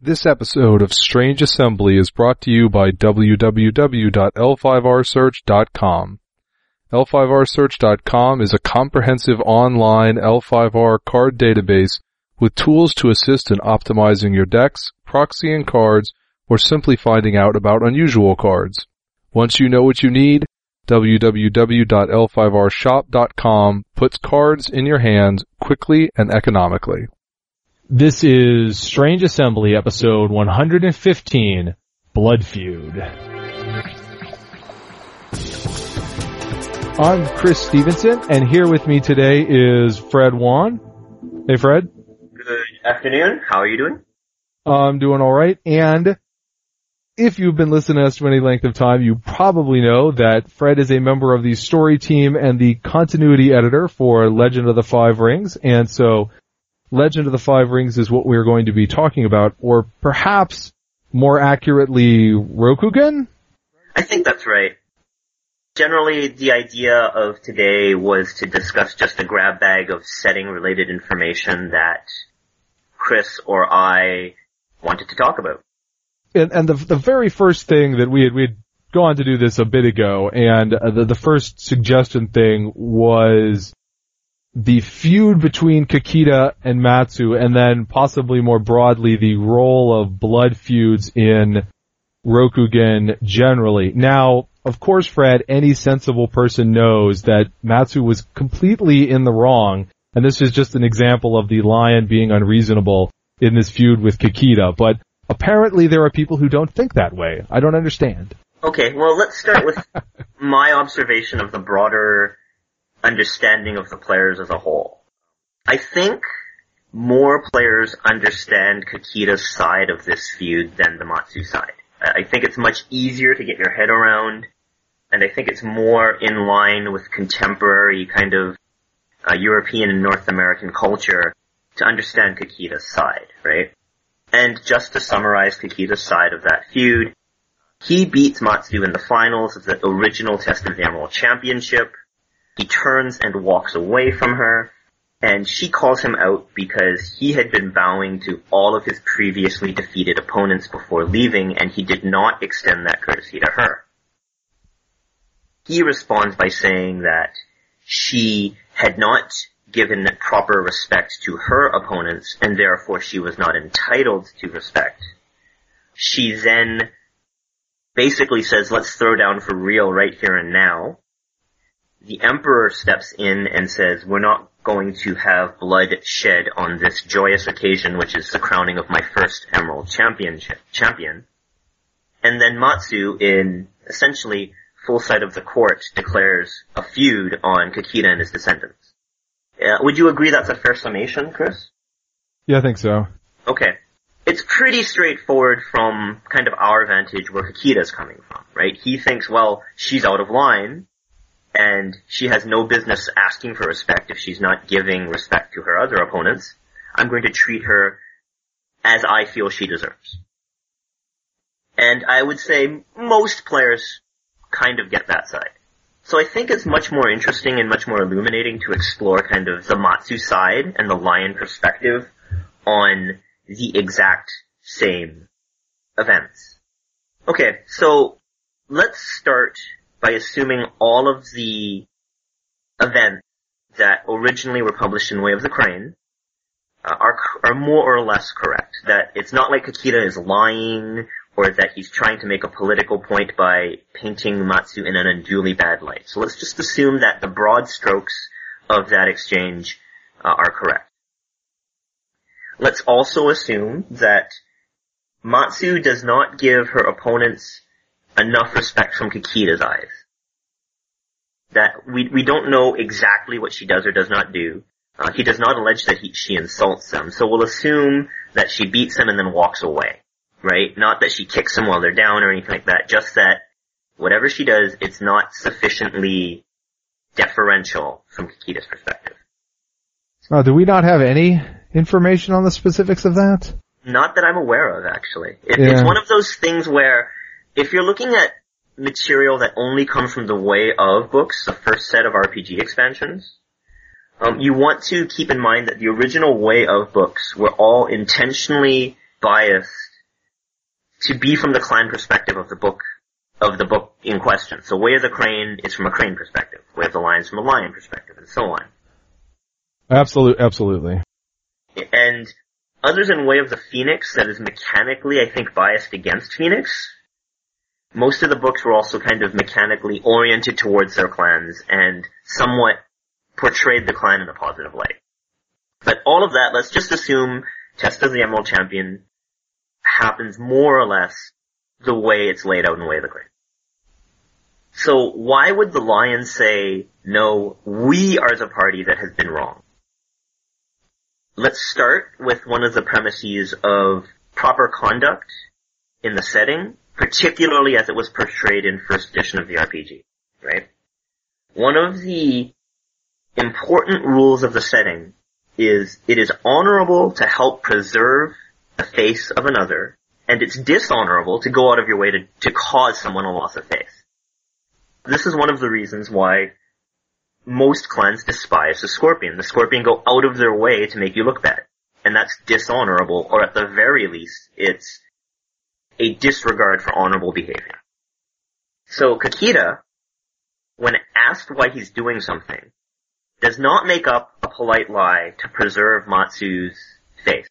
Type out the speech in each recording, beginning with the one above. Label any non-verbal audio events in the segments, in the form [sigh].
This episode of Strange Assembly is brought to you by www.l5rsearch.com. L5rsearch.com is a comprehensive online L5R card database with tools to assist in optimizing your decks, proxying cards, or simply finding out about unusual cards. Once you know what you need, www.l5rshop.com puts cards in your hands quickly and economically. This is Strange Assembly episode 115, Blood Feud. I'm Chris Stevenson and here with me today is Fred Wan. Hey Fred. Good afternoon. How are you doing? I'm doing alright and if you've been listening to us for any length of time, you probably know that Fred is a member of the story team and the continuity editor for Legend of the Five Rings, and so Legend of the Five Rings is what we're going to be talking about, or perhaps more accurately, Rokugan? I think that's right. Generally, the idea of today was to discuss just a grab bag of setting related information that Chris or I wanted to talk about. And, and the, the very first thing that we had, we had gone to do this a bit ago, and uh, the, the first suggestion thing was the feud between Kakita and Matsu, and then possibly more broadly the role of blood feuds in Rokugan generally. Now, of course, Fred, any sensible person knows that Matsu was completely in the wrong, and this is just an example of the lion being unreasonable in this feud with Kakita, but apparently there are people who don't think that way. I don't understand. Okay, well let's start with [laughs] my observation of the broader understanding of the players as a whole. I think more players understand Kakita's side of this feud than the Matsu side. I think it's much easier to get your head around, and I think it's more in line with contemporary kind of uh, European and North American culture to understand Kakita's side, right? And just to summarize Kakita's side of that feud, he beats Matsu in the finals of the original Test of the Emerald Championship. He turns and walks away from her, and she calls him out because he had been bowing to all of his previously defeated opponents before leaving, and he did not extend that courtesy to her. He responds by saying that she had not given proper respect to her opponents, and therefore she was not entitled to respect. She then basically says, let's throw down for real right here and now, the emperor steps in and says, we're not going to have blood shed on this joyous occasion, which is the crowning of my first Emerald Championship, champion. And then Matsu, in essentially full sight of the court, declares a feud on Kakita and his descendants. Uh, would you agree that's a fair summation, Chris? Yeah, I think so. Okay. It's pretty straightforward from kind of our vantage where Kakita's coming from, right? He thinks, well, she's out of line, and she has no business asking for respect if she's not giving respect to her other opponents. I'm going to treat her as I feel she deserves. And I would say most players kind of get that side. So I think it's much more interesting and much more illuminating to explore kind of the Matsu side and the lion perspective on the exact same events. Okay, so let's start by assuming all of the events that originally were published in Way of the Crane uh, are are more or less correct. That it's not like Kakita is lying or that he's trying to make a political point by painting Matsu in an unduly bad light. So let's just assume that the broad strokes of that exchange uh, are correct. Let's also assume that Matsu does not give her opponents enough respect from Kakita's eyes. That we, we don't know exactly what she does or does not do. Uh, he does not allege that he, she insults them, so we'll assume that she beats him and then walks away. Right? Not that she kicks him while they're down or anything like that, just that whatever she does, it's not sufficiently deferential from Kakita's perspective. Uh, do we not have any information on the specifics of that? Not that I'm aware of, actually. It, yeah. It's one of those things where if you're looking at material that only comes from the way of books, the first set of RPG expansions, um, you want to keep in mind that the original way of books were all intentionally biased to be from the clan perspective of the book of the book in question. So Way of the Crane is from a crane perspective, Way of the Lion is from a lion perspective, and so on. Absolutely, absolutely. And other than Way of the Phoenix, that is mechanically, I think, biased against Phoenix, most of the books were also kind of mechanically oriented towards their clans and somewhat portrayed the clan in a positive light. But all of that, let's just assume Test of the Emerald Champion happens more or less the way it's laid out in Way of the Crane. So why would the lion say, no, we are the party that has been wrong? Let's start with one of the premises of proper conduct in the setting, particularly as it was portrayed in first edition of the RPG, right? One of the important rules of the setting is it is honorable to help preserve the face of another, and it's dishonorable to go out of your way to, to cause someone a loss of face. This is one of the reasons why most clans despise the scorpion. The scorpion go out of their way to make you look bad. And that's dishonorable, or at the very least, it's a disregard for honorable behavior. So Kakita, when asked why he's doing something, does not make up a polite lie to preserve Matsu's face.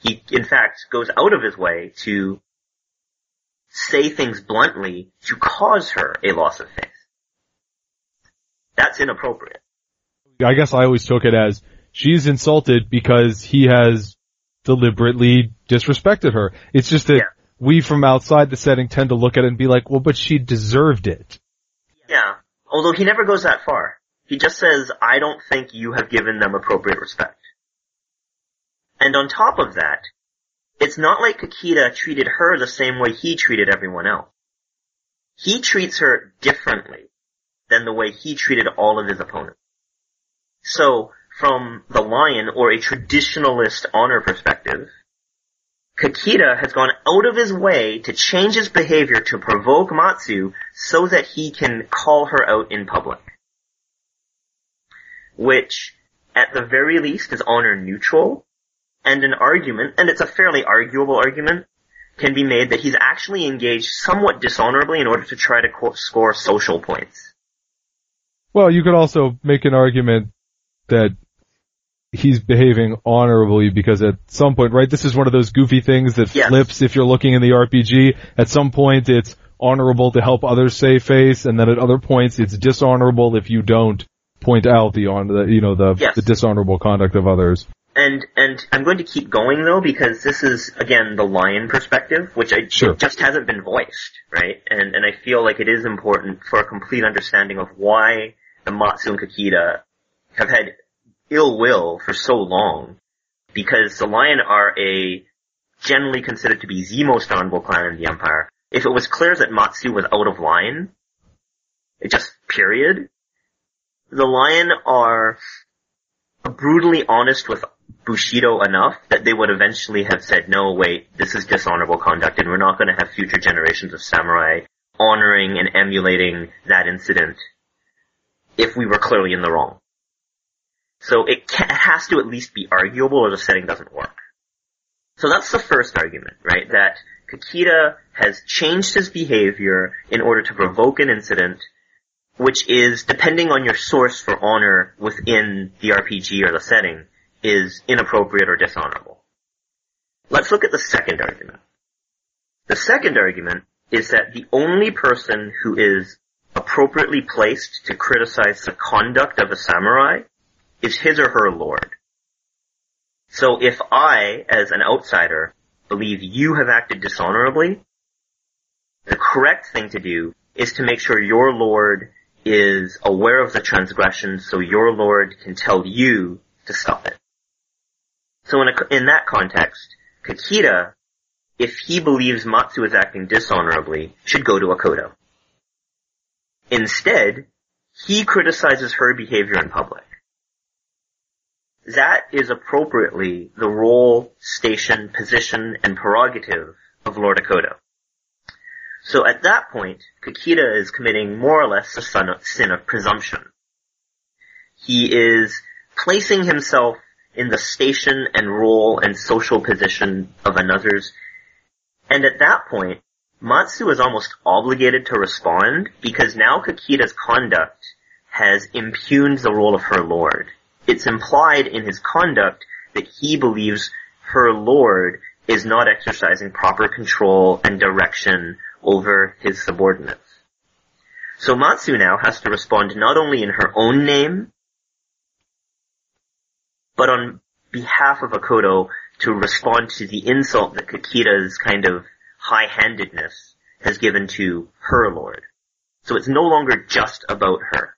He, in fact, goes out of his way to say things bluntly to cause her a loss of face. That's inappropriate. I guess I always took it as she's insulted because he has deliberately disrespected her. It's just that Yeah. we from outside the setting tend to look at it and be like, well, but she deserved it. Yeah. Although he never goes that far. He just says, I don't think you have given them appropriate respect. And on top of that, it's not like Kakita treated her the same way he treated everyone else. He treats her differently than the way he treated all of his opponents. So, from the lion or a traditionalist honor perspective, Kakita has gone out of his way to change his behavior to provoke Matsu so that he can call her out in public. Which, at the very least, is honor neutral, and an argument, and it's a fairly arguable argument, can be made that he's actually engaged somewhat dishonorably in order to try to co- score social points. Well, you could also make an argument that he's behaving honorably because at some point, right, this is one of those goofy things that Yes. flips if you're looking in the RPG. At some point it's honorable to help others save face, and then at other points it's dishonorable if you don't point out the on the you know the Yes. the dishonorable conduct of others. And and I'm going to keep going though because this is again the lion perspective, which I Sure. just hasn't been voiced, right? And and I feel like it is important for a complete understanding of why the Matsu and Kakita have had ill will for so long, because the lion are a generally considered to be the most honorable clan in the empire. If it was clear that Matsu was out of line, it just period, the lion are brutally honest with Bushido enough that they would eventually have said, no, wait, this is dishonorable conduct and we're not going to have future generations of samurai honoring and emulating that incident if we were clearly in the wrong. So it, ca- it has to at least be arguable or the setting doesn't work. So that's the first argument, right? That Kakita has changed his behavior in order to provoke an incident which is, depending on your source for honor within the RPG or the setting, is inappropriate or dishonorable. Let's look at the second argument. The second argument is that the only person who is appropriately placed to criticize the conduct of a samurai is his or her lord. So if I, as an outsider, believe you have acted dishonorably, the correct thing to do is to make sure your lord is aware of the transgression so your lord can tell you to stop it. So in, a, in that context, Kakita, if he believes Matsu is acting dishonorably, should go to Akodo. Instead, he criticizes her behavior in public. That is appropriately the role, station, position, and prerogative of Lord Akodo. So at that point, Kakita is committing more or less a sin of presumption. He is placing himself in the station and role and social position of another's. And at that point, Matsu is almost obligated to respond because now Kakita's conduct has impugned the role of her lord. It's implied in his conduct that he believes her lord is not exercising proper control and direction over his subordinates. So Matsu now has to respond not only in her own name, but on behalf of Akodo to respond to the insult that Kakita's kind of high-handedness has given to her lord. So it's no longer just about her.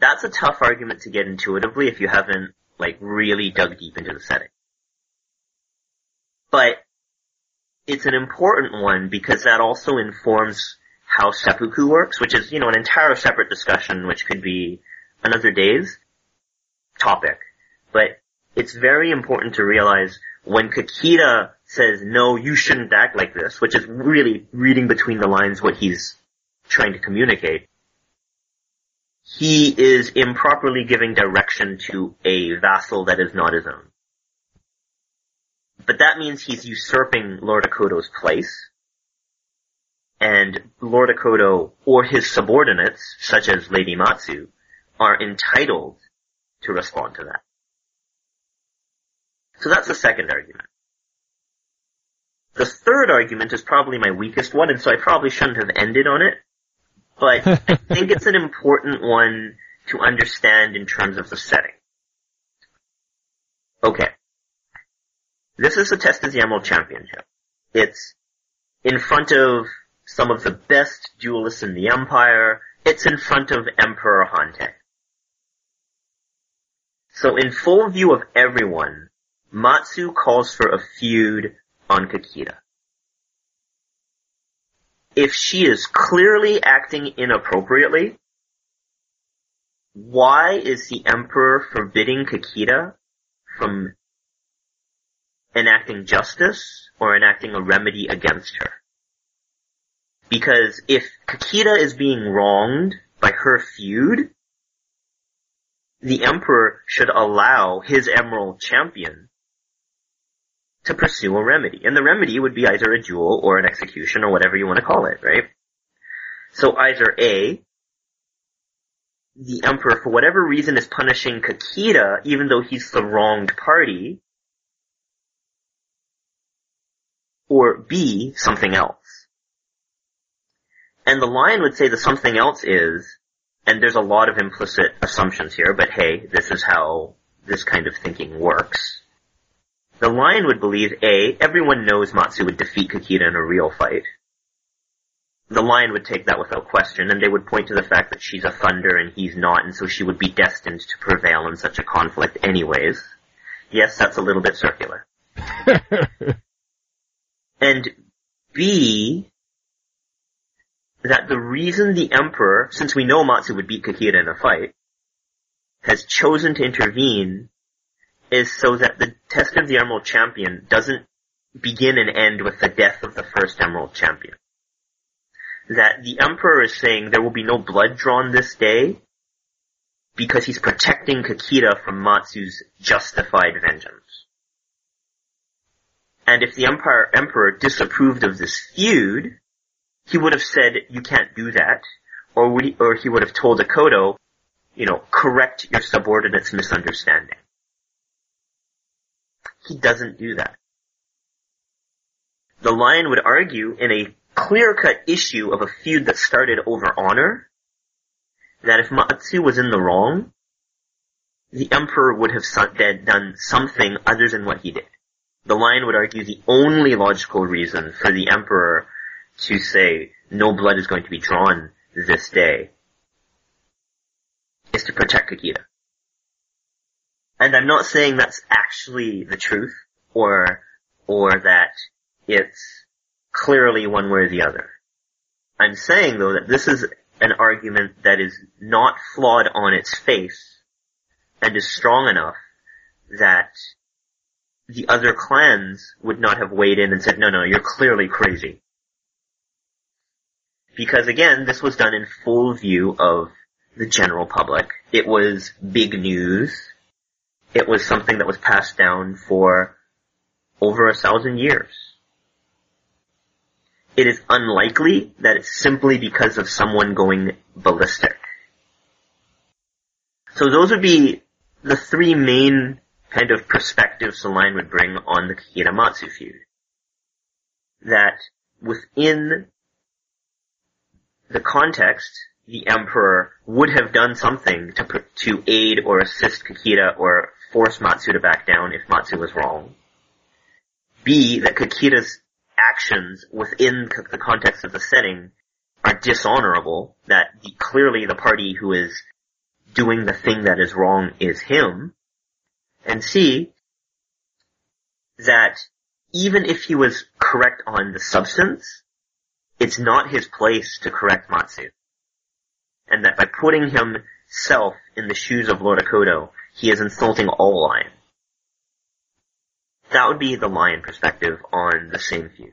That's a tough argument to get intuitively if you haven't, like, really dug deep into the setting. But it's an important one because that also informs how seppuku works, which is, you know, an entire separate discussion which could be another day's topic. But it's very important to realize when Kakita says, no, you shouldn't act like this, which is really reading between the lines what he's trying to communicate, he is improperly giving direction to a vassal that is not his own. But that means he's usurping Lord Akodo's place, and Lord Akodo or his subordinates, such as Lady Matsu, are entitled to respond to that. So that's the second argument. The third argument is probably my weakest one, and so I probably shouldn't have ended on it, but I [laughs] think it's an important one to understand in terms of the setting. Okay. This is the Test Emerald Championship. It's in front of some of the best duelists in the Empire. It's in front of Emperor Hantei. So in full view of everyone, Matsu calls for a feud on Kakita. If she is clearly acting inappropriately, why is the Emperor forbidding Kakita from enacting justice or enacting a remedy against her? Because if Kakita is being wronged by her feud, the Emperor should allow his Emerald Champion to pursue a remedy. And the remedy would be either a duel or an execution or whatever you want to call it, right? So either A, the Emperor for whatever reason is punishing Kakita even though he's the wronged party, or B, something else. And the lion would say the something else is, and there's a lot of implicit assumptions here, but hey, this is how this kind of thinking works. The lion would believe A, everyone knows Matsu would defeat Kakita in a real fight. The lion would take that without question, and they would point to the fact that she's a thunder and he's not, and so she would be destined to prevail in such a conflict anyways. Yes, that's a little bit circular. [laughs] and B, that the reason the Emperor, since we know Matsu would beat Kakita in a fight, has chosen to intervene is so that the test of the Emerald Champion doesn't begin and end with the death of the first Emerald Champion. That the Emperor is saying there will be no blood drawn this day because he's protecting Kakita from Matsu's justified vengeance. And if the Empire, Emperor disapproved of this feud, he would have said, you can't do that, or, he, or he would have told Akodo, you know, correct your subordinate's misunderstanding. He doesn't do that. The lion would argue in a clear-cut issue of a feud that started over honor, that if Matsu was in the wrong, the emperor would have done something other than what he did. The lion would argue the only logical reason for the emperor to say no blood is going to be drawn this day is to protect Kakita. And I'm not saying that's actually the truth or, or that it's clearly one way or the other. I'm saying though that this is an argument that is not flawed on its face and is strong enough that the other clans would not have weighed in and said, no, no, you're clearly crazy. Because again, this was done in full view of the general public. It was big news. It was something that was passed down for over a thousand years. It is unlikely that it's simply because of someone going ballistic. So those would be the three main kind of perspectives the lion would bring on the Kakita Matsu feud. That within the context, the emperor would have done something to to aid or assist Kakita or force Matsu to back down if Matsu was wrong. B, that Kakita's actions within the context of the setting are dishonorable, that the, clearly the party who is doing the thing that is wrong is him. And C, that even if he was correct on the substance, it's not his place to correct Matsu. And that by putting himself in the shoes of Lord Akodo, he is insulting all lions. That would be the lion perspective on the same feud.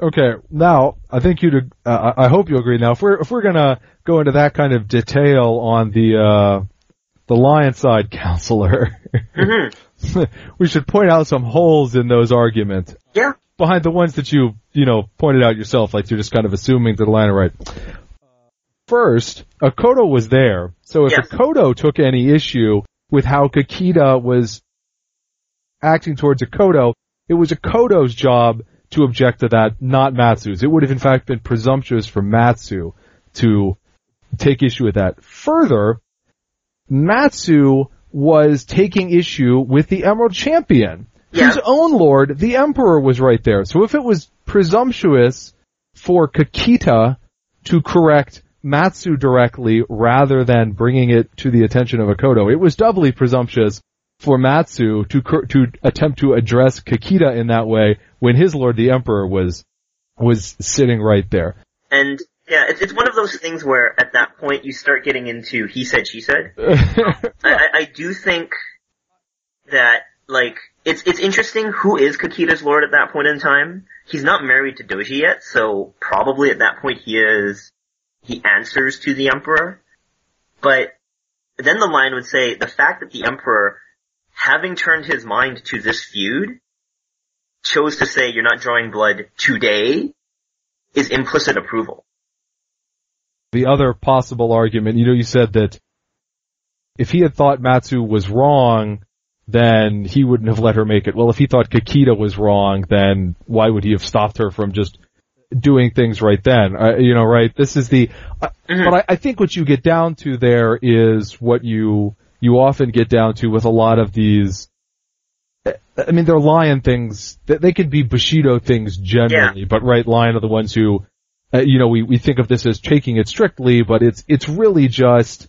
Okay, now I think you'd. Uh, I hope you agree. Now, if we're if we're gonna go into that kind of detail on the uh, the lion side [laughs] counselor, mm-hmm. [laughs] we should point out some holes in those arguments. Yeah. Behind the ones that you you know pointed out yourself, like you're just kind of assuming that the lion are right. First, Akodo was there, so if yes. Akodo took any issue with how Kakita was acting towards Akodo, it was Akodo's job to object to that, not Matsu's. It would have in fact been presumptuous for Matsu to take issue with that. Further, Matsu was taking issue with the Emerald Champion. Yeah. His own lord, the Emperor, was right there. So if it was presumptuous for Kakita to correct Matsu directly rather than bringing it to the attention of Akodo, it was doubly presumptuous for Matsu to to attempt to address Kakita in that way when his lord the emperor was was sitting right there. And yeah, it's it's one of those things where at that point you start getting into he said she said. [laughs] I, I do think that like it's it's interesting who is Kakita's lord at that point in time. He's not married to Doji yet, so probably at that point he is he answers to the emperor. But then the lion would say the fact that the emperor having turned his mind to this feud, chose to say you're not drawing blood today is implicit approval. The other possible argument, you know, you said that if he had thought Matsu was wrong, then he wouldn't have let her make it. Well, if he thought Kakita was wrong, then why would he have stopped her from just doing things right then? Uh, you know, right? This is the, uh, mm-hmm. but I, I think what you get down to there is what you you often get down to with a lot of these. I mean, they're lion things. They could be Bushido things generally, yeah. but right, lion are the ones who, uh, you know, we, we think of this as taking it strictly, but it's it's really just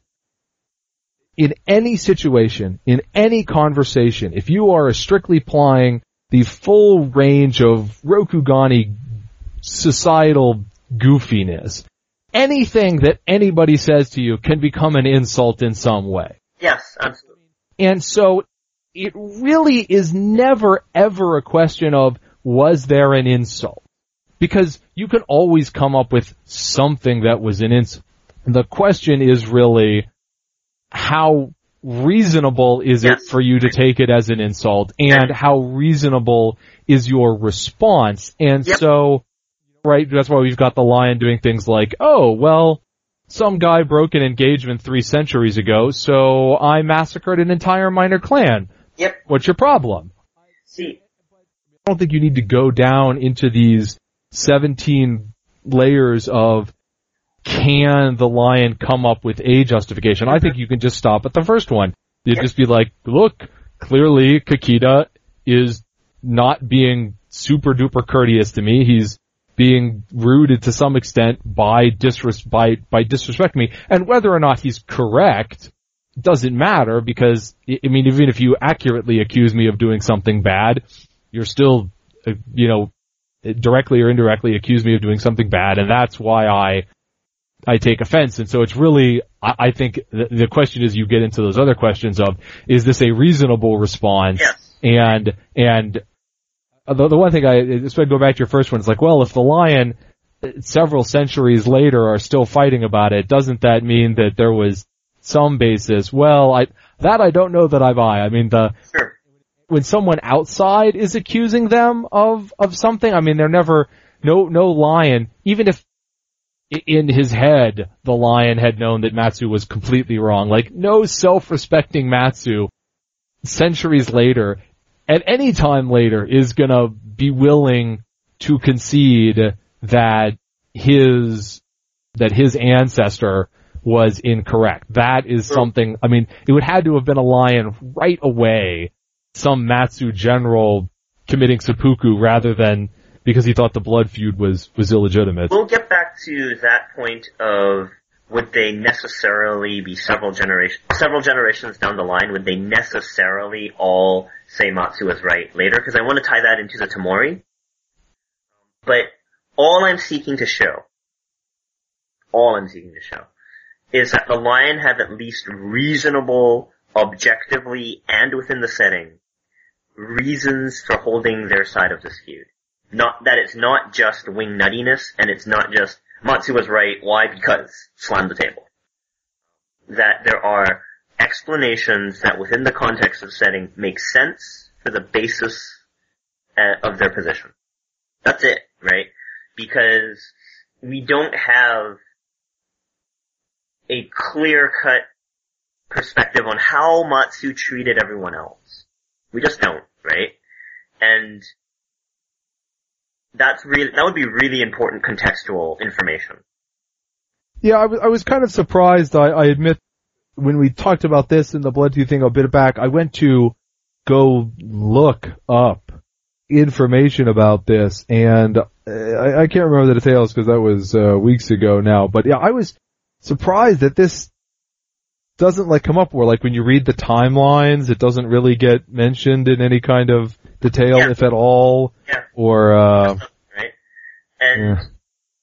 in any situation, in any conversation, if you are strictly applying the full range of Rokugani societal goofiness, anything that anybody says to you can become an insult in some way. Yes, absolutely. And so it really is never ever a question of was there an insult? Because you can always come up with something that was an insult. The question is really how reasonable is yes. it for you to take it as an insult and how reasonable is your response? And yep. so, right, that's why we've got the lion doing things like, oh, well, some guy broke an engagement three centuries ago, so I massacred an entire minor clan. Yep. What's your problem? See. I don't think you need to go down into these 17 layers of can the lion come up with a justification? I think you can just stop at the first one. You'd yep. just be like, look, clearly Kakita is not being super duper courteous to me. He's being rude to some extent by disres- by by disrespecting me, and whether or not he's correct doesn't matter because I mean even if you accurately accuse me of doing something bad, you're still uh, you know directly or indirectly accuse me of doing something bad, and that's why I I take offense. And so it's really, I, I think the, the, question is you get into those other questions of, is this a reasonable response? Yes. And, and Uh, the, the one thing I, just to go back to your first one, it's like, well, if the lion uh, several centuries later are still fighting about it, doesn't that mean that there was some basis? Well, I, that I don't know that I buy. I mean, the Sure. when someone outside is accusing them of of something, I mean, they're never no no lion, even if in his head the lion had known that Matsu was completely wrong. Like no self-respecting Matsu, centuries later, at any time later, is gonna be willing to concede that his that his ancestor was incorrect. That is something. I mean, it would had to have been a lion right away. Some Matsu general committing seppuku rather than because he thought the blood feud was was illegitimate. We'll get back to that point of would they necessarily be several generations several generations down the line? Would they necessarily all say Matsu was right later? Because I want to tie that into the Tamori. But all I'm seeking to show, all I'm seeking to show, is that the lion have at least reasonable, objectively, and within the setting, reasons for holding their side of this feud. Not that it's not just wing nuttiness, and it's not just Matsu was right. Why? Because slam the table. That there are explanations that within the context of setting make sense for the basis uh, of their position. That's it, right? Because we don't have a clear cut perspective on how Matsu treated everyone else. We just don't, right? And that's really, that would be really important contextual information. Yeah, I was I was kind of surprised. I, I admit when we talked about this in the Blood Tooth thing a bit back, I went to go look up information about this, and uh, I, I can't remember the details because that was uh, weeks ago now. But yeah, I was surprised that this doesn't like come up where like when you read the timelines, it doesn't really get mentioned in any kind of detail, Yeah. if at all, Yeah. or uh, right? And yeah.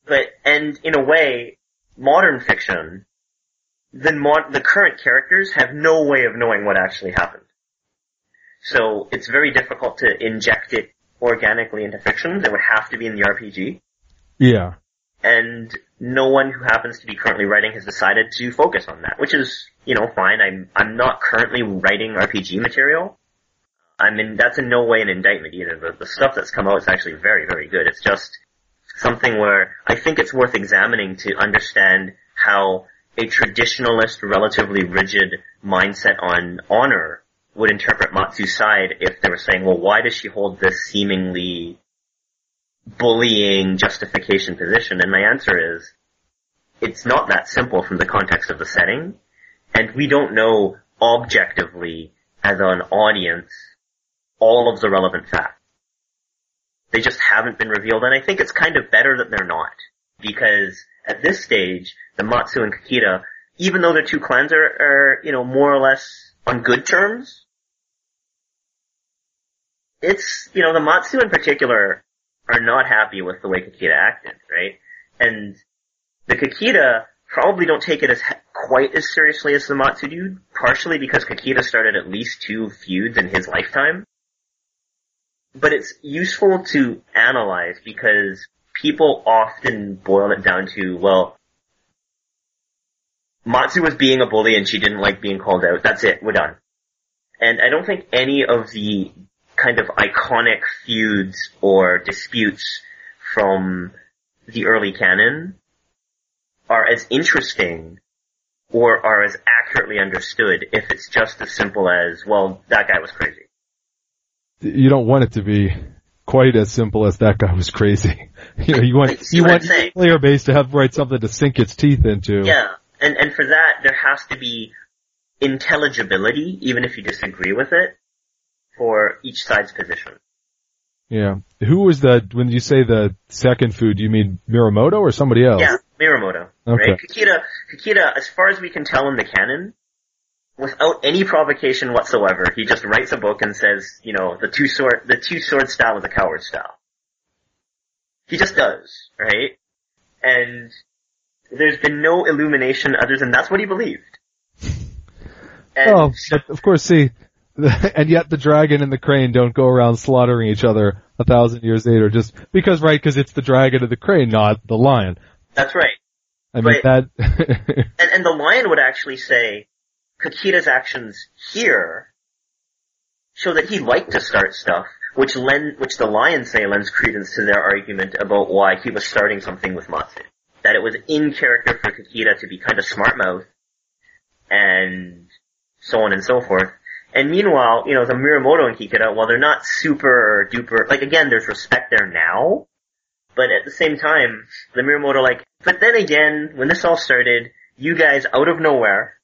but and in a way, modern fiction, the mod, the current characters have no way of knowing what actually happened. So it's very difficult to inject it organically into fiction. It would have to be in the RPG, yeah, and no one who happens to be currently writing has decided to focus on that, which is you know fine. I'm I'm not currently writing RPG material. I mean that's in no way an indictment either. The, the stuff that's come out is actually very very good. It's just something where I think it's worth examining to understand how a traditionalist, relatively rigid mindset on honor would interpret Matsu's side if they were saying, well, why does she hold this seemingly bullying justification position? And my answer is, it's not that simple from the context of the setting, and we don't know objectively as an audience all of the relevant facts. They just haven't been revealed, and I think it's kind of better that they're not. Because at this stage, the Matsu and Kakita, even though their two clans are, are, you know, more or less on good terms, it's, you know, the Matsu in particular are not happy with the way Kakita acted, right? And the Kakita probably don't take it as quite as seriously as the Matsu do, partially because Kakita started at least two feuds in his lifetime. But it's useful to analyze because people often boil it down to, well, Matsu was being a bully and she didn't like being called out. That's it. We're done. And I don't think any of the kind of iconic feuds or disputes from the early canon are as interesting or are as accurately understood if it's just as simple as, well, that guy was crazy. you don't want it to be quite as simple as that guy was crazy. [laughs] you know, you want you want saying? player base to have write something to sink its teeth into. Yeah, and and for that there has to be intelligibility, even if you disagree with it, for each side's position. Yeah. Who was the when you say the second feud? Do you mean Mirumoto or somebody else? Yeah, Mirumoto, Okay. right? Kakita, Kakita, as far as we can tell in the canon, without any provocation whatsoever, he just writes a book and says, you know, the two sword, the two sword style is a coward style. He just does, right? And there's been no illumination other than that's what he believed. And Oh, but of course, see, and yet the dragon and the crane don't go around slaughtering each other a thousand years later, just because, right? Because it's the dragon and the crane, not the lion. that's right. I mean Right. that. [laughs] And, and the lion would actually say, Kakita's actions here show that he liked to start stuff, which lend, which the Lions say lends credence to their argument about why he was starting something with Matsu. That it was in character for Kakita to be kind of smart mouth, and so on and so forth. And meanwhile, you know, the Mirumoto and Kakita, while they're not super duper, like again, there's respect there now, but at the same time, the Mirumoto like, but then again, when this all started, you guys out of nowhere,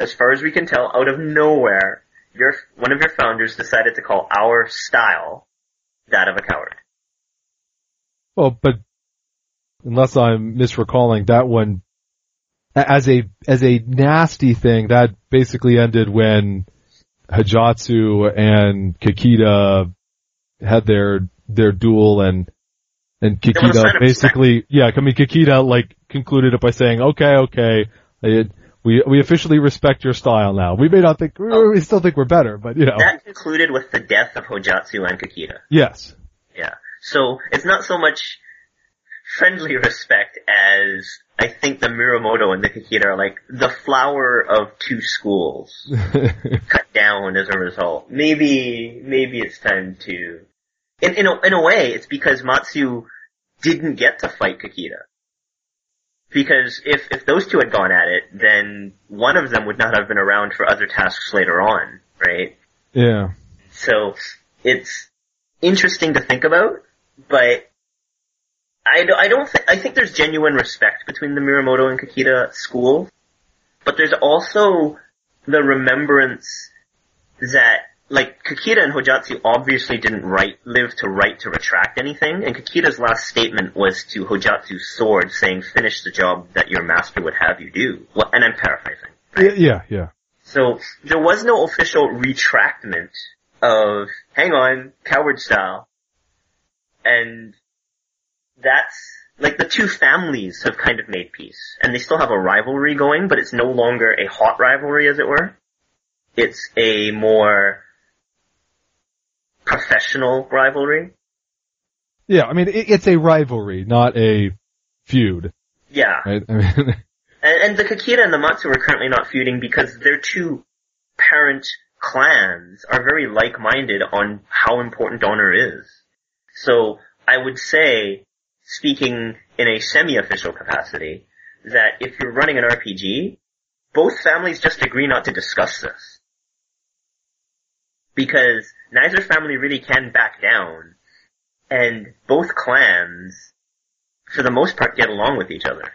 as far as we can tell, out of nowhere, your one of your founders decided to call our style that of a coward. Well, but unless I'm misrecalling that one as a as a nasty thing, that basically ended when Hojatsu and Kakita had their their duel and and Kakita basically yeah, I mean Kakita like concluded it by saying, "Okay, okay, it, we we officially respect your style now. We may not think oh. we still think we're better, but you know." That concluded with the death of Hojatsu and Kakita. Yes. Yeah. So it's not so much friendly respect as I think the Mirumoto and the Kakita are like the flower of two schools [laughs] cut down as a result. Maybe, maybe it's time to, in, in a, in a way, it's because Matsu didn't get to fight Kakita. Because if, if those two had gone at it, then one of them would not have been around for other tasks later on, right? Yeah. So, it's interesting to think about, but I, I don't think, I think there's genuine respect between the Mirumoto and Kakita schools, but there's also the remembrance that, like, Kakita and Hojatsu obviously didn't write, live to write to retract anything, and Kakita's last statement was to Hojatsu's sword saying, finish the job that your master would have you do. Well, and I'm paraphrasing. Right? Yeah, yeah. So, there was no official retractment of, hang on, coward style, and that's like the two families have kind of made peace, and they still have a rivalry going, but it's no longer a hot rivalry, as it were. It's a more professional rivalry. Yeah, I mean it's a rivalry, not a feud. Yeah. Right? I mean, [laughs] and, and the Kakita and the Matsu are currently not feuding because their two parent clans are very like-minded on how important honor is. So I would say speaking in a semi-official capacity, that if you're running an RPG, both families just agree not to discuss this. Because neither family really can back down, and both clans, for the most part, get along with each other.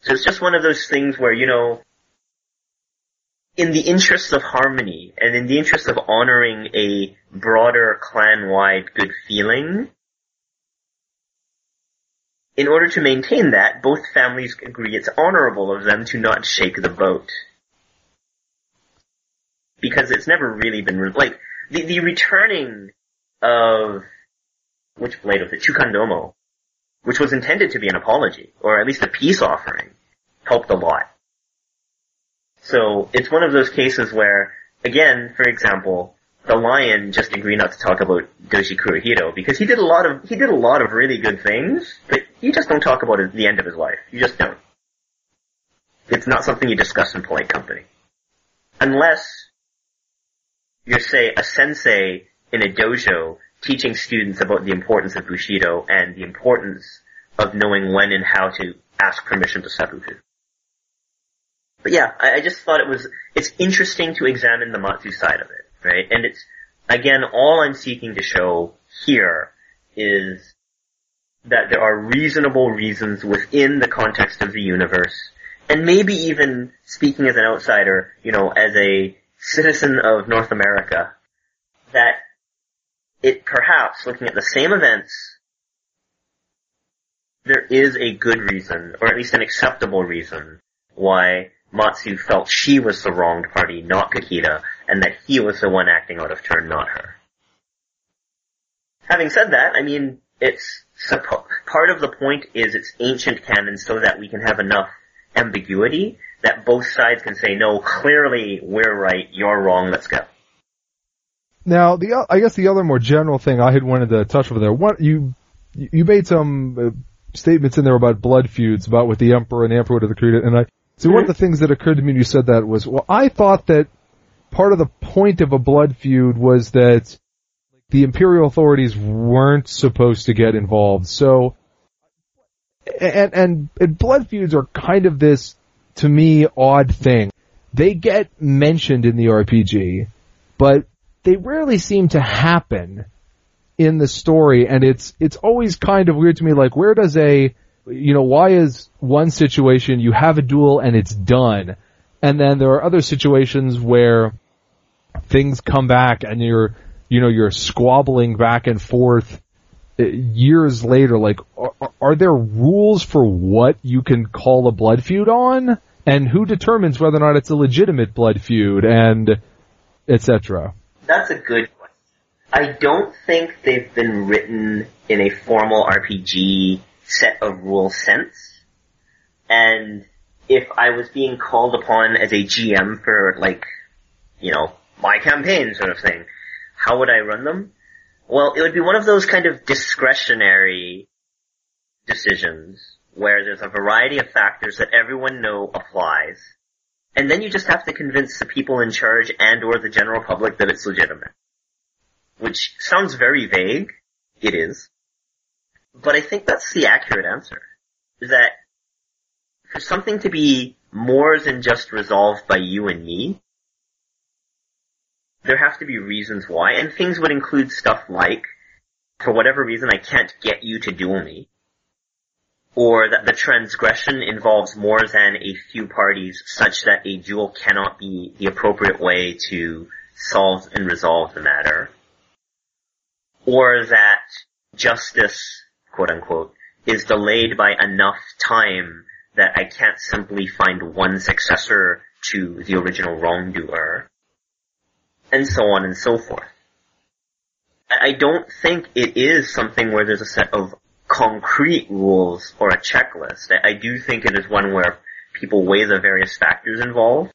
So it's just one of those things where, you know, in the interest of harmony, and in the interest of honoring a broader clan-wide good feeling, in order to maintain that, both families agree it's honorable of them to not shake the boat. Because it's never really been, re- like, the, the returning of, which blade was it, Chukandomo, which was intended to be an apology, or at least a peace offering, helped a lot. So, it's one of those cases where, again, for example, the lion just agreed not to talk about Doji Kurohito because he did a lot of he did a lot of really good things, but you just don't talk about the end of his life. You just don't. It's not something you discuss in polite company, unless you're say a sensei in a dojo teaching students about the importance of bushido and the importance of knowing when and how to ask permission to seppuku. But yeah, I, I just thought it was it's interesting to examine the Matsu side of it right? And it's, again, all I'm seeking to show here is that there are reasonable reasons within the context of the universe, and maybe even speaking as an outsider, you know, as a citizen of North America, that it perhaps, looking at the same events, there is a good reason, or at least an acceptable reason, why Matsu felt she was the wronged party, not Kakita, and that he was the one acting out of turn, not her. Having said that, I mean, it's suppo- part of the point is it's ancient canon so that we can have enough ambiguity that both sides can say, no, clearly we're right, you're wrong, let's go. Now, the I guess the other more general thing I had wanted to touch over there, what you you made some uh, statements in there about blood feuds, about with the emperor and the emperor to the Kakita, and I So one of the things that occurred to me when you said that was, well, I thought that part of the point of a blood feud was that the imperial authorities weren't supposed to get involved. So, and, and, and blood feuds are kind of this, to me, odd thing. They get mentioned in the RPG, but they rarely seem to happen in the story, and it's, it's always kind of weird to me, like, where does a, you know, why is one situation you have a duel and it's done, and then there are other situations where things come back and you're, you know, you're squabbling back and forth Uh, years later. Like, are, are there rules for what you can call a blood feud on? And who determines whether or not it's a legitimate blood feud and etc.? That's a good question. I don't think they've been written in a formal RPG set of rules sense. And if I was being called upon as a GM for like, you know, my campaign sort of thing, how would I run them? Well, it would be one of those kind of discretionary decisions where there's a variety of factors that everyone know applies, and then you just have to convince the people in charge and or the general public that it's legitimate. Which sounds very vague. It is. But I think that's the accurate answer. Is that for something to be more than just resolved by you and me, there have to be reasons why, and things would include stuff like, for whatever reason I can't get you to duel me, or that the transgression involves more than a few parties such that a duel cannot be the appropriate way to solve and resolve the matter, or that justice, quote unquote, is delayed by enough time that I can't simply find one successor to the original wrongdoer and so on and so forth. I don't think it is something where there's a set of concrete rules or a checklist. I do think it is one where people weigh the various factors involved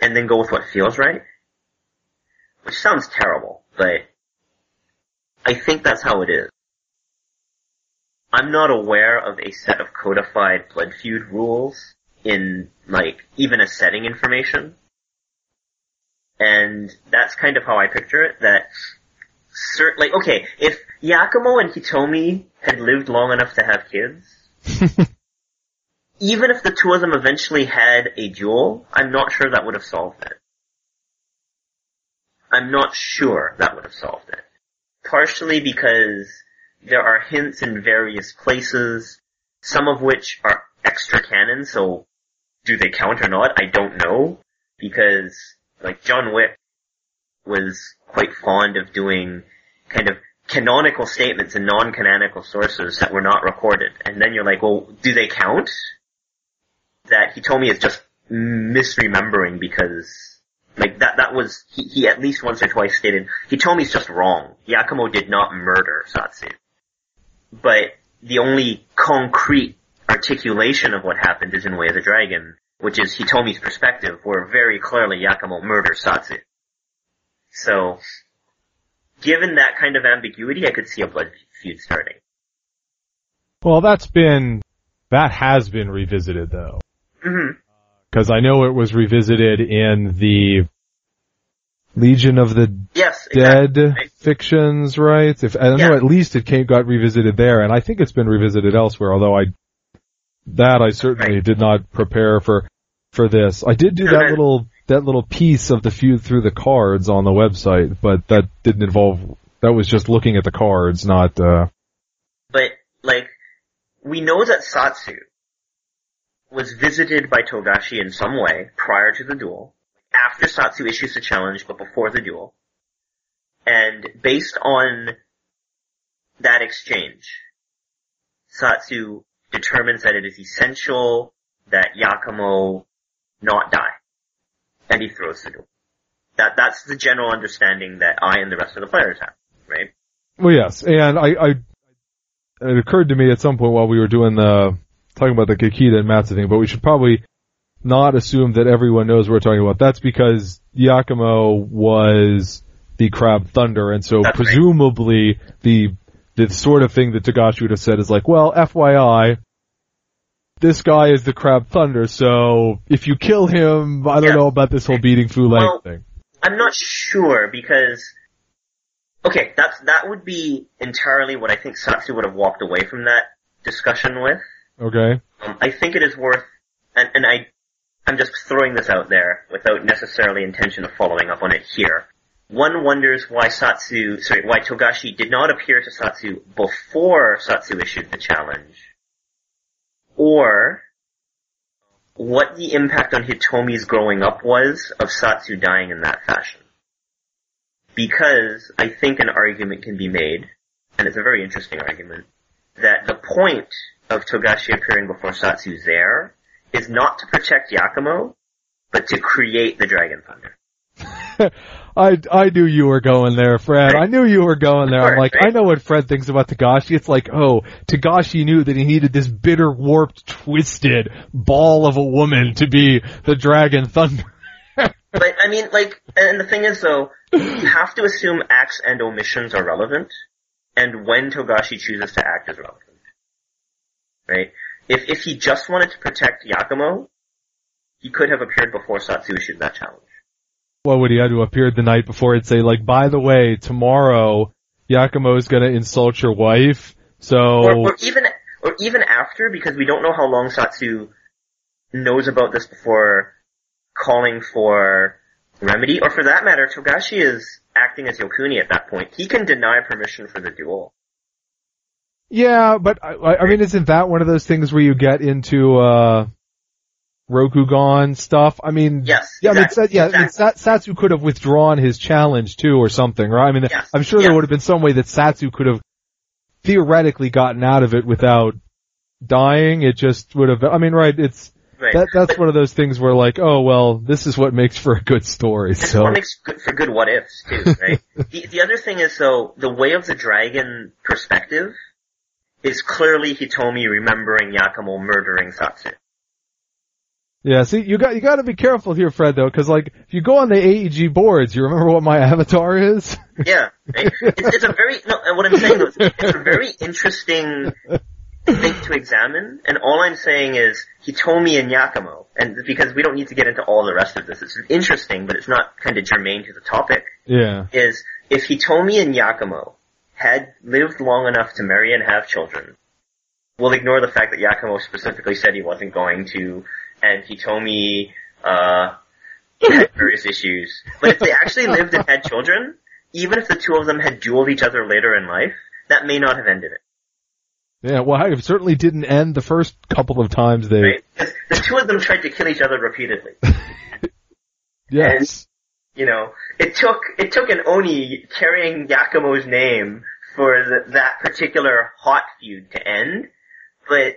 and then go with what feels right. Which sounds terrible, but I think that's how it is. I'm not aware of a set of codified blood feud rules in, like, even a setting information. And that's kind of how I picture it, that cert- like, okay, if Yakumo and Hitomi had lived long enough to have kids, [laughs] even if the two of them eventually had a duel, I'm not sure that would have solved it. I'm not sure that would have solved it. Partially because there are hints in various places, some of which are extra canon, so do they count or not? I don't know. Because like John Wick was quite fond of doing kind of canonical statements and non-canonical sources that were not recorded. And then you're like, well, do they count? That he told me is just misremembering because like that that was he, he at least once or twice stated Hitomi's just wrong. Yakumo did not murder Satsu. But the only concrete articulation of what happened is in Way of the Dragon, which is Hitomi's perspective, where very clearly Yakumo murders Satsu. So, given that kind of ambiguity, I could see a blood feud starting. Well, that's been, that has been revisited though. hmm Cause I know it was revisited in the Legion of the Yes, Dead exactly. Right. fictions, right? If, I know Yeah. at least it came, got revisited there, and I think it's been revisited elsewhere, although I, that I certainly Right. did not prepare for, for this. I did do that little, that little piece of the feud through the cards on the website, but that didn't involve, that was just looking at the cards, not, uh, But, like, we know that Satsu was visited by Togashi in some way prior to the duel, after Satsu issues the challenge, but before the duel. And based on that exchange, Satsu determines that it is essential that Yakumo not die. And he throws the duel. That, that's the general understanding that I and the rest of the players have, right? Well, yes, and I, I, it occurred to me at some point while we were doing the talking about the Kakita and Matsu thing, but we should probably not assume that everyone knows what we're talking about. That's because Yakumo was the Crab Thunder, and so That's right. presumably the the sort of thing that Togashi would have said is like, well, FYI, this guy is the Crab Thunder, so if you kill him, I don't Yeah. know about this whole beating Fu Leng Well- thing. I'm not sure because okay, that's that would be entirely what I think Satsu would have walked away from that discussion with. Okay. Um, I think it is worth, and, and I, I'm just throwing this out there without necessarily intention of following up on it here. One wonders why Satsu, sorry, why Togashi did not appear to Satsu before Satsu issued the challenge, or what the impact on Hitomi's growing up was of Satsu dying in that fashion. Because I think an argument can be made, and it's a very interesting argument, that the point of Togashi appearing before Satsu there is not to protect Yakumo, but to create the Dragon Thunder. I I knew you were going there, Fred. I knew you were going there. I'm like. I know what Fred thinks about Togashi. It's like, oh, Togashi knew that he needed this bitter, warped, twisted ball of a woman to be the Dragon Thunder. But I mean, like, and the thing is though, you have to assume acts and omissions are relevant, and when Togashi chooses to act is relevant. Right? If, if he just wanted to protect Yakumo, he could have appeared before Satsu issued that challenge. What would he have to appear the night before and say, like, by the way, tomorrow Yakumo is gonna insult your wife, so Or, or even, or even after, because we don't know how long Satsu knows about this before calling for remedy, or for that matter, Togashi is acting as Yokuni at that point. He can deny permission for the duel. Yeah, but I, I I mean, isn't that one of those things where you get into uh Rokugan stuff? I mean, Yes, yeah, exactly, I mean, yeah, I mean, Satsu could have withdrawn his challenge too, or something, right? I mean, Yes, I'm sure there would have been some way that Satsu could have theoretically gotten out of it without dying. It just would have. I mean, right? It's Right. that that's But one of those things where like, oh well, this is what makes for a good story. This So one makes good for good what ifs too, right? [laughs] the, the other thing is though, the way of the dragon perspective is clearly Hitomi remembering Yakumo murdering Satsu. Yeah, see, you got you got to be careful here, Fred, though, because like if you go on the AEG boards, you remember what my [laughs] avatar is? Yeah, it's, it's a very no. and What I'm saying though, is it's a very interesting thing to examine. And all I'm saying is Hitomi and Yakumo, and because we don't need to get into all the rest of this, it's interesting, but it's not kind of germane to the topic. yeah. Is if Hitomi and Yakumo had lived long enough to marry and have children, we'll ignore the fact that Yakumo specifically said he wasn't going to, and Hitomi uh, had various issues. But if they actually lived and had children, even if the two of them had dueled each other later in life, that may not have ended it. Yeah, well, it certainly didn't end the first couple of times they. Right? the two of them tried to kill each other repeatedly. [laughs] Yes. You know, it took it took an Oni carrying Yakumo's name for the, that particular hot feud to end, but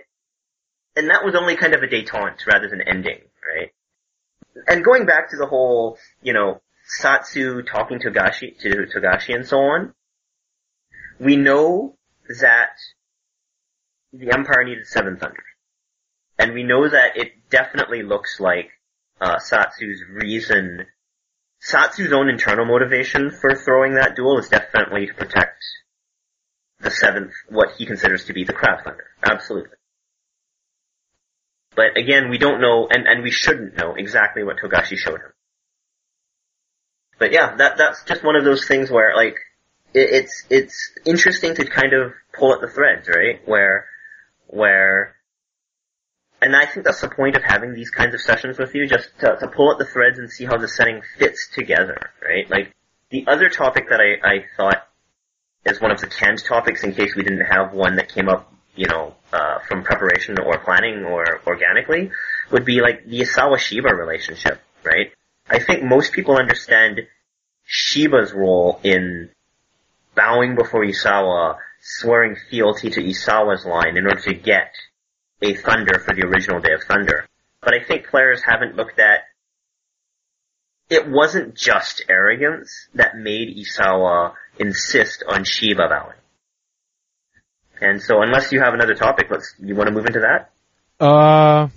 and that was only kind of a détente rather than ending, right? And going back to the whole, you know, Satsu talking to Togashi to Togashi and so on, we know that the Empire needed seven thunders, and we know that it definitely looks like uh, Satsu's reason Satsu's own internal motivation for throwing that duel is definitely to protect the seventh, what he considers to be the Crab Thunder. Absolutely. But again, we don't know, and, and we shouldn't know exactly what Togashi showed him. But yeah, that, that's just one of those things where, like, it, it's, it's interesting to kind of pull at the threads, right? Where, where, and I think that's the point of having these kinds of sessions with you, just to, to pull at the threads and see how the setting fits together, right? Like, the other topic that I, I thought is one of the canned topics in case we didn't have one that came up, you know, uh, from preparation or planning or organically, would be like the Isawa-Shiba relationship, right? I think most people understand Shiba's role in bowing before Isawa, swearing fealty to Isawa's line in order to get a Thunder for the original Day of Thunder. But I think players haven't looked at it wasn't just arrogance that made Isawa insist on Shiba bowing. And so unless you have another topic, let's you want to move into that? Uh,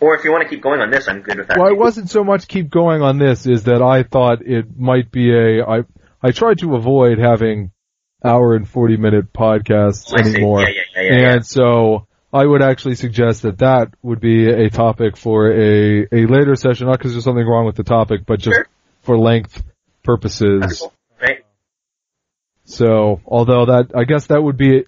Or if you want to keep going on this, I'm good with that. well, it wasn't so much keep going on this is that I thought it might be a, I, I tried to avoid having hour and 40 minute podcasts I anymore. Yeah, yeah, yeah. And so I would actually suggest that that would be a topic for a, a later session, not because there's something wrong with the topic, but just Sure. for length purposes. Cool, right? So, although that, I guess that would be,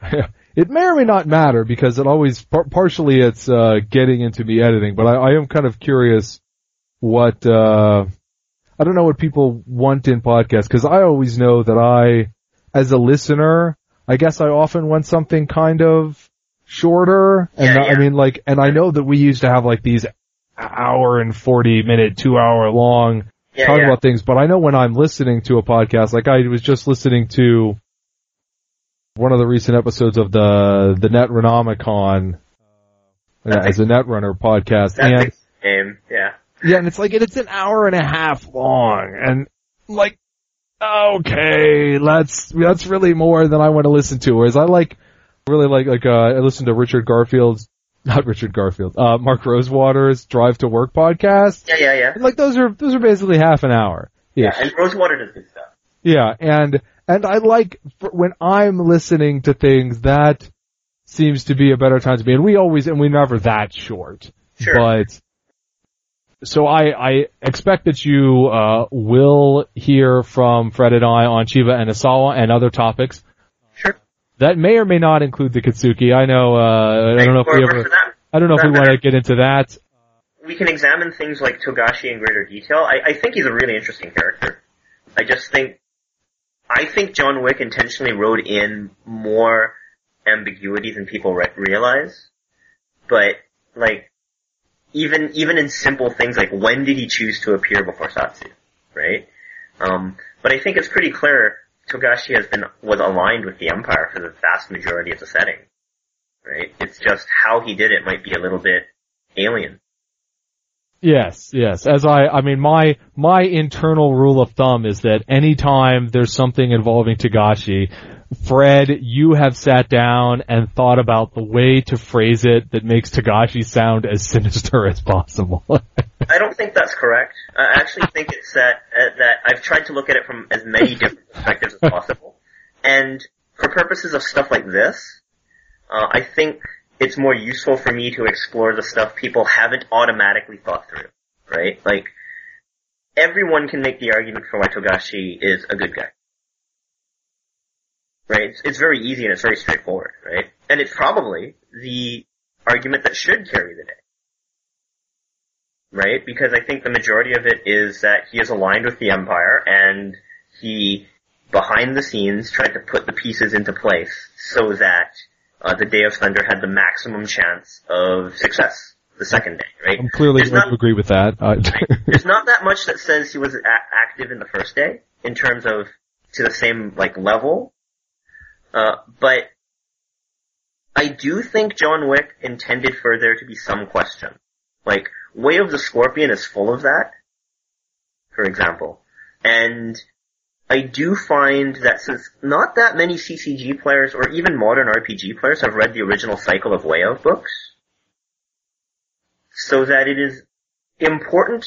[laughs] it may or may not matter because it always, par- partially it's, uh, getting into me editing, but I, I am kind of curious what, uh, I don't know what people want in podcasts because I always know that I, as a listener, I guess I often want something kind of shorter. And Yeah, not- I mean like, and I know that we used to have like these hour and 40 minute, two hour long Yeah, talk yeah. about things, but I know when I'm listening to a podcast, like I was just listening to one of the recent episodes of the the Netronomicon uh, as a Netrunner podcast, That's and game. Yeah. yeah, and it's like it's an hour and a half long, and like, okay, that's that's really more than I want to listen to. Whereas I like really like like uh, I listen to Richard Garfield's not Richard Garfield, uh, Mark Rosewater's Drive to Work podcast. Yeah, yeah, yeah. And like those are those are basically half an hour. Yeah, and Rosewater does good stuff. Yeah, and and I like when I'm listening to things that seems to be a better time to be, and we always and we never that short. Sure. But so I I expect that you uh will hear from Fred and I on Shiba and Isawa and other topics. Sure. That may or may not include the Katsuki. I know uh I don't know if we ever I don't know if we want to get into that. we can examine things like Togashi in greater detail. I, I think he's a really interesting character. I just think, I think John Wick intentionally wrote in more ambiguity than people re- realize. But, like, even, even in simple things like when did he choose to appear before Satsu, right? Um, but I think it's pretty clear Togashi has been, was aligned with the Empire for the vast majority of the setting, right? It's just how he did it might be a little bit alien. Yes, yes. As I, I mean, my, my internal rule of thumb is that anytime there's something involving Togashi, Fred, you have sat down and thought about the way to phrase it that makes Togashi sound as [laughs] sinister as possible. I don't think that's correct. I actually think it's that uh, that I've tried to look at it from as many different perspectives as possible, and for purposes of stuff like this, uh, I think it's more useful for me to explore the stuff people haven't automatically thought through. Right? Like everyone can make the argument for why Togashi is a good guy. Right? It's, it's very easy and it's very straightforward. Right? And it's probably the argument that should carry the day right? Because I think the majority of it is that he is aligned with the Empire and he, behind the scenes, tried to put the pieces into place so that uh, the Day of Thunder had the maximum chance of success the second day, right? I'm clearly There's going not- to agree with that. Uh, There's [laughs] not that much that says he was a- active in the first day in terms of to the same like level, uh, but I do think John Wick intended for there to be some question. Like, Way of the Scorpion is full of that, for example. And I do find that since not that many CCG players or even modern RPG players have read the original cycle of Way of books, so that it is important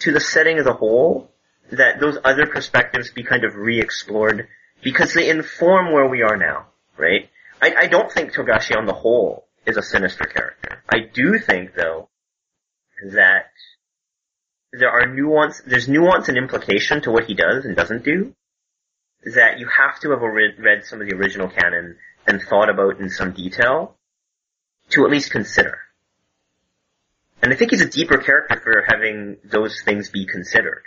to the setting as a whole that those other perspectives be kind of re-explored because they inform where we are now, right? I, I don't think Togashi on the whole is a sinister character. I do think though that there are nuance, there's nuance and implication to what he does and doesn't do that you have to have read, some of the original canon and thought about in some detail to at least consider. And I think he's a deeper character for having those things be considered.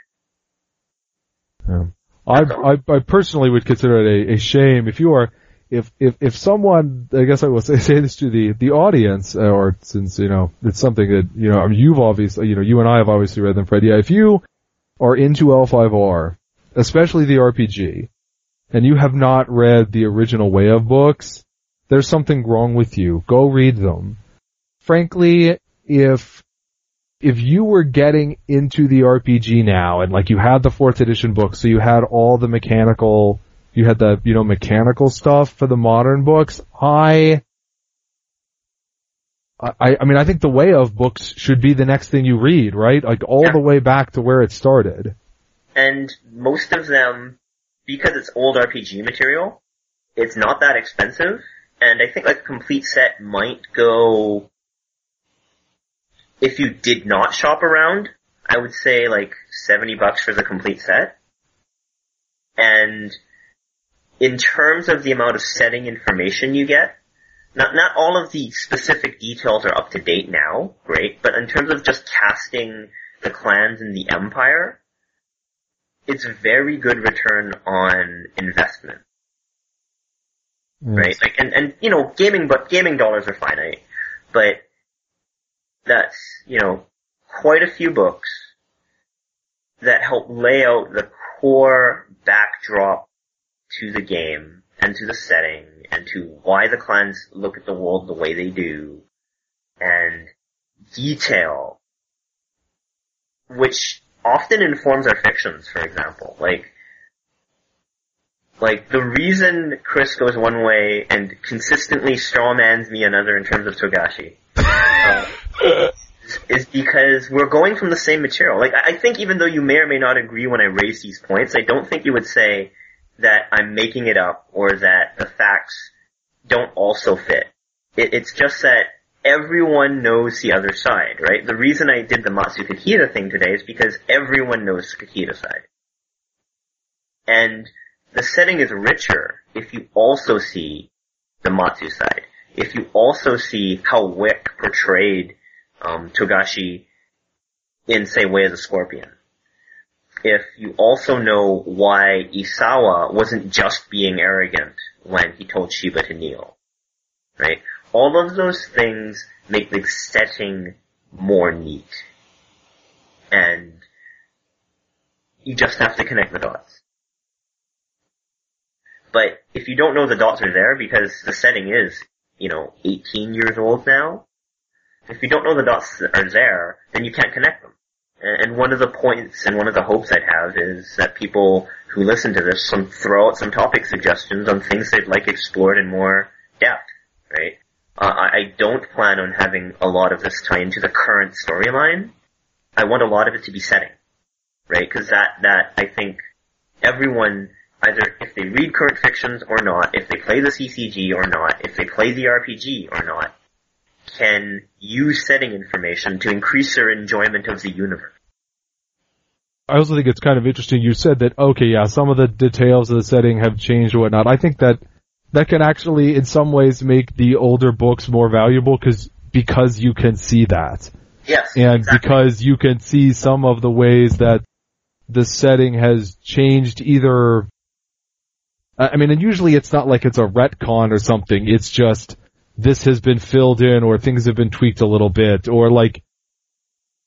I, I, I personally would consider it a, a shame if you are, if, if, if someone, I guess I will [laughs] say, say this to the, the audience, uh, or since, you know, it's something that, you know, I mean, you've obviously, you know, you and I have obviously read them, Fred. Yeah, if you are into L5R, especially the RPG, and you have not read the original Way of books, there's something wrong with you. Go read them. Frankly, if if you were getting into the RPG now and like you had the fourth edition book, so you had all the mechanical, you had the, you know, mechanical stuff for the modern books, I, I, I mean, I think the way of books should be the next thing you read, right? Like all Yeah. the way back to where it started. And most of them, because it's old RPG material, it's not that expensive, and I think like a complete set might go, if you did not shop around, I would say like 70 bucks for the complete set. And in terms of the amount of setting information you get, not, not all of the specific details are up to date now, great, but in terms of just casting the clans in the empire, it's very good return on investment. Right? Like, and, and, you know, gaming, but gaming dollars are finite, but that's, you know, quite a few books that help lay out the core backdrop to the game and to the setting and to why the clans look at the world the way they do and detail which often informs our fictions, for example. Like, like the reason Chris goes one way and consistently strawmans me another in terms of Togashi uh, [laughs] is because we're going from the same material. Like I think even though you may or may not agree when I raise these points, I don't think you would say that I'm making it up or that the facts don't also fit. It, it's just that everyone knows the other side, right? The reason I did the Matsu Kakita thing today is because everyone knows the Kakita side. And the setting is richer if you also see the Matsu side. If you also see how Wick portrayed um, Togashi in, say, Way of the Scorpion if you also know why Isawa wasn't just being arrogant when he told Shiba to kneel. Right? All of those things make the setting more neat. And you just have to connect the dots. But if you don't know the dots are there because the setting is, you know, 18 years old now, if you don't know the dots are there, then you can't connect them. And one of the points and one of the hopes I'd have is that people who listen to this some throw out some topic suggestions on things they'd like explored in more depth, right? Uh, I don't plan on having a lot of this tie into the current storyline. I want a lot of it to be setting, right? Because that that I think everyone either if they read current fictions or not, if they play the CCG or not, if they play the RPG or not, can use setting information to increase their enjoyment of the universe. I also think it's kind of interesting. You said that okay, yeah, some of the details of the setting have changed or whatnot. I think that that can actually, in some ways, make the older books more valuable because because you can see that. Yes. And exactly. because you can see some of the ways that the setting has changed either I mean, and usually it's not like it's a retcon or something. It's just this has been filled in or things have been tweaked a little bit or like,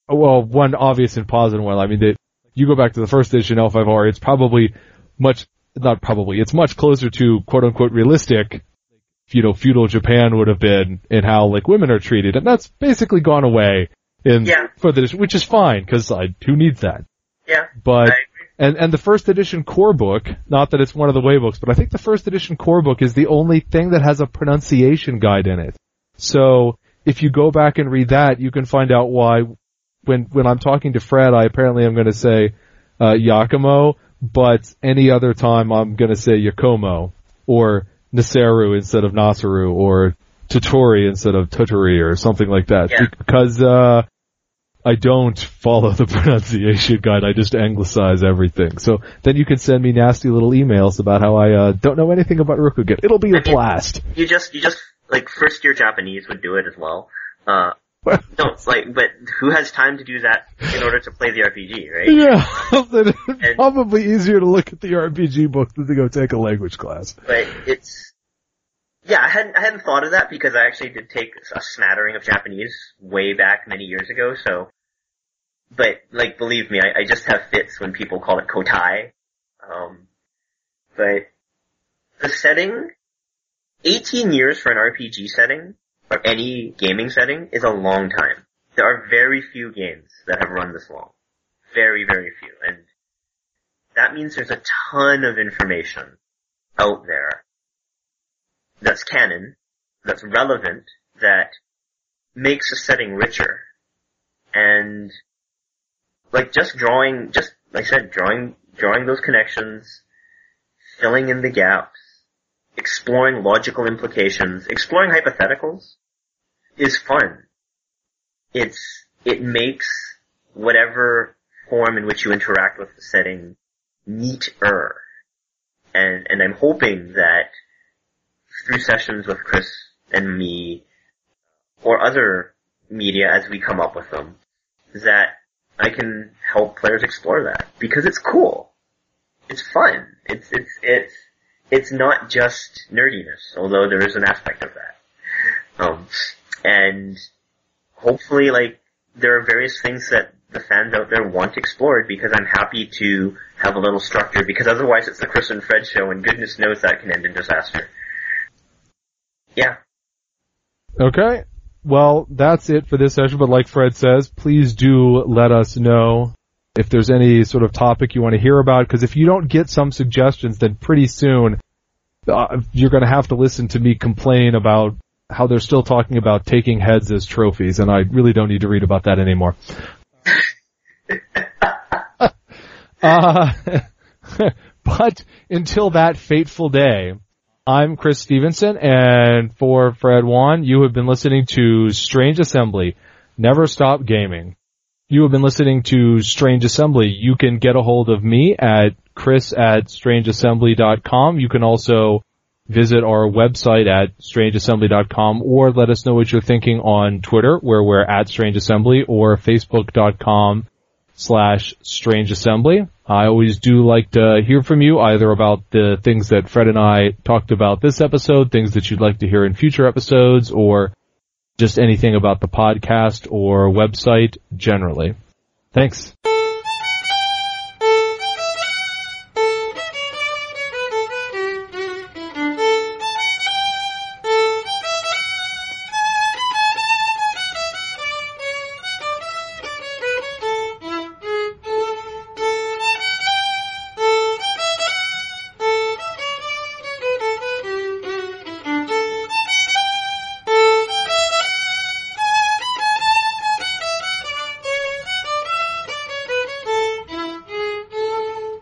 well, one obvious and positive one. I mean, they, you go back to the first edition L5R, it's probably much, not probably, it's much closer to quote unquote realistic, you know, feudal Japan would have been in how like women are treated. And that's basically gone away in, yeah. for the, which is fine because who needs that? Yeah. But, and, and the first edition core book, not that it's one of the way books, but I think the first edition core book is the only thing that has a pronunciation guide in it. So if you go back and read that, you can find out why when, when I'm talking to Fred, I apparently am going to say, uh, Yakumo, but any other time I'm going to say Yakomo or Nasaru instead of Nasaru or Totori instead of Totori or something like that. Yeah. Because, uh, I don't follow the [laughs] pronunciation guide. I just anglicize everything. So then you can send me nasty little emails about how I uh, don't know anything about Rokugan. It'll be a blast. You just, you just like first year Japanese would do it as well. Uh, don't like, but who has time to do that in order to play the RPG, right? Yeah, [laughs] it's probably easier to look at the RPG book than to go take a language class. But it's yeah, I hadn't I hadn't thought of that because I actually did take a smattering of Japanese way back many years ago. So, but like, believe me, I, I just have fits when people call it kotai. Um, but the setting, 18 years for an RPG setting or any gaming setting is a long time. There are very few games that have run this long. Very, very few. And that means there's a ton of information out there that's canon, that's relevant, that makes a setting richer. And like just drawing, just like I said, drawing, drawing those connections, filling in the gaps, exploring logical implications, exploring hypotheticals is fun. It's, it makes whatever form in which you interact with the setting neater. And, and I'm hoping that through sessions with Chris and me, or other media as we come up with them, that I can help players explore that. Because it's cool. It's fun. It's, it's, it's, it's not just nerdiness, although there is an aspect of that. Um, and hopefully, like, there are various things that the fans out there want explored because I'm happy to have a little structure because otherwise it's the Chris and Fred show and goodness knows that can end in disaster. Yeah. Okay. Well, that's it for this session, but like Fred says, please do let us know if there's any sort of topic you want to hear about, because if you don't get some suggestions, then pretty soon uh, you're going to have to listen to me complain about how they're still talking about taking heads as trophies, and I really don't need to read about that anymore. [laughs] uh, [laughs] but until that fateful day, I'm Chris Stevenson, and for Fred Wan, you have been listening to Strange Assembly. Never stop gaming. You have been listening to Strange Assembly. You can get a hold of me at chris at strangeassembly.com. You can also visit our website at strangeassembly.com or let us know what you're thinking on Twitter where we're at Strange Assembly or facebook.com slash Strange Assembly. I always do like to hear from you either about the things that Fred and I talked about this episode, things that you'd like to hear in future episodes, or just anything about the podcast or website generally. Thanks.